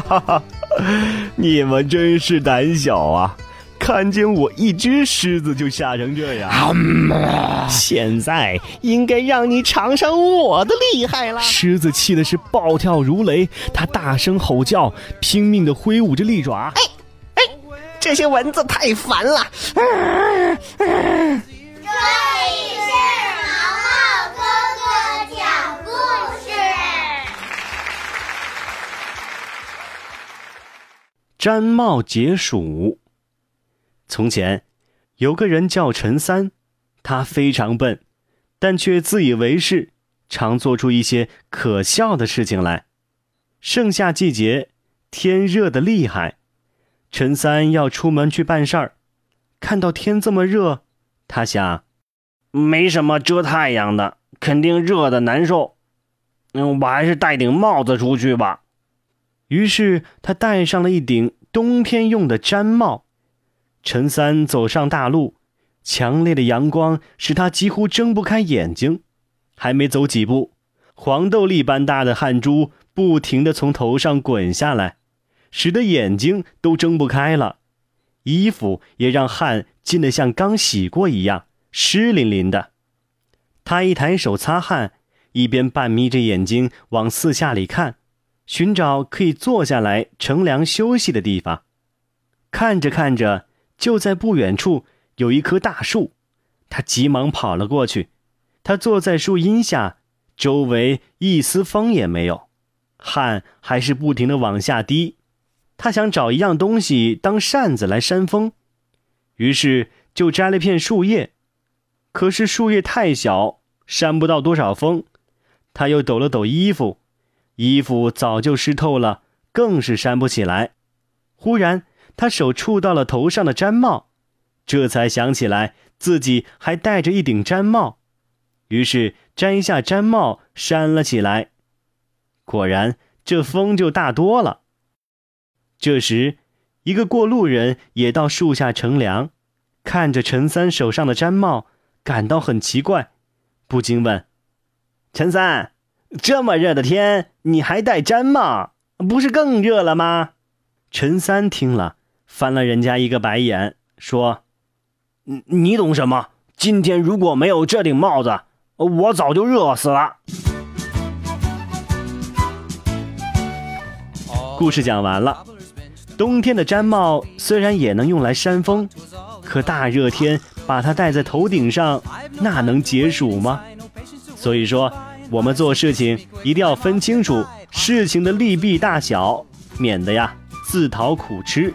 哈哈哈！你们真是胆小啊！看见我一只狮子就吓成这样，现在应该让你尝尝我的厉害了。狮子气的是暴跳如雷，它大声吼叫，拼命的挥舞着利爪。哎哎，这些蚊子太烦了！这里毡帽解暑。从前，有个人叫陈三，他非常笨，但却自以为是，常做出一些可笑的事情来。盛夏季节，天热的厉害，陈三要出门去办事儿，看到天这么热，他想，没什么遮太阳的，肯定热的难受。嗯，我还是戴顶帽子出去吧。于是他戴上了一顶冬天用的毡帽。陈三走上大路，强烈的阳光使他几乎睁不开眼睛。还没走几步，黄豆粒般大的汗珠不停地从头上滚下来，使得眼睛都睁不开了。衣服也让汗浸得像刚洗过一样湿淋淋的。他一抬手擦汗，一边半眯着眼睛往四下里看，寻找可以坐下来乘凉休息的地方。看着看着。就在不远处有一棵大树，他急忙跑了过去。他坐在树荫下，周围一丝风也没有，汗还是不停的往下滴。他想找一样东西当扇子来扇风，于是就摘了片树叶。可是树叶太小，扇不到多少风。他又抖了抖衣服，衣服早就湿透了，更是扇不起来。忽然。他手触到了头上的毡帽，这才想起来自己还戴着一顶毡帽，于是摘下毡帽扇了起来。果然，这风就大多了。这时，一个过路人也到树下乘凉，看着陈三手上的毡帽，感到很奇怪，不禁问：“陈三，这么热的天，你还戴毡帽，不是更热了吗？”陈三听了。翻了人家一个白眼，说：“你你懂什么？今天如果没有这顶帽子，我早就热死了。”故事讲完了。冬天的毡帽虽然也能用来扇风，可大热天把它戴在头顶上，那能解暑吗？所以说，我们做事情一定要分清楚事情的利弊大小，免得呀自讨苦吃。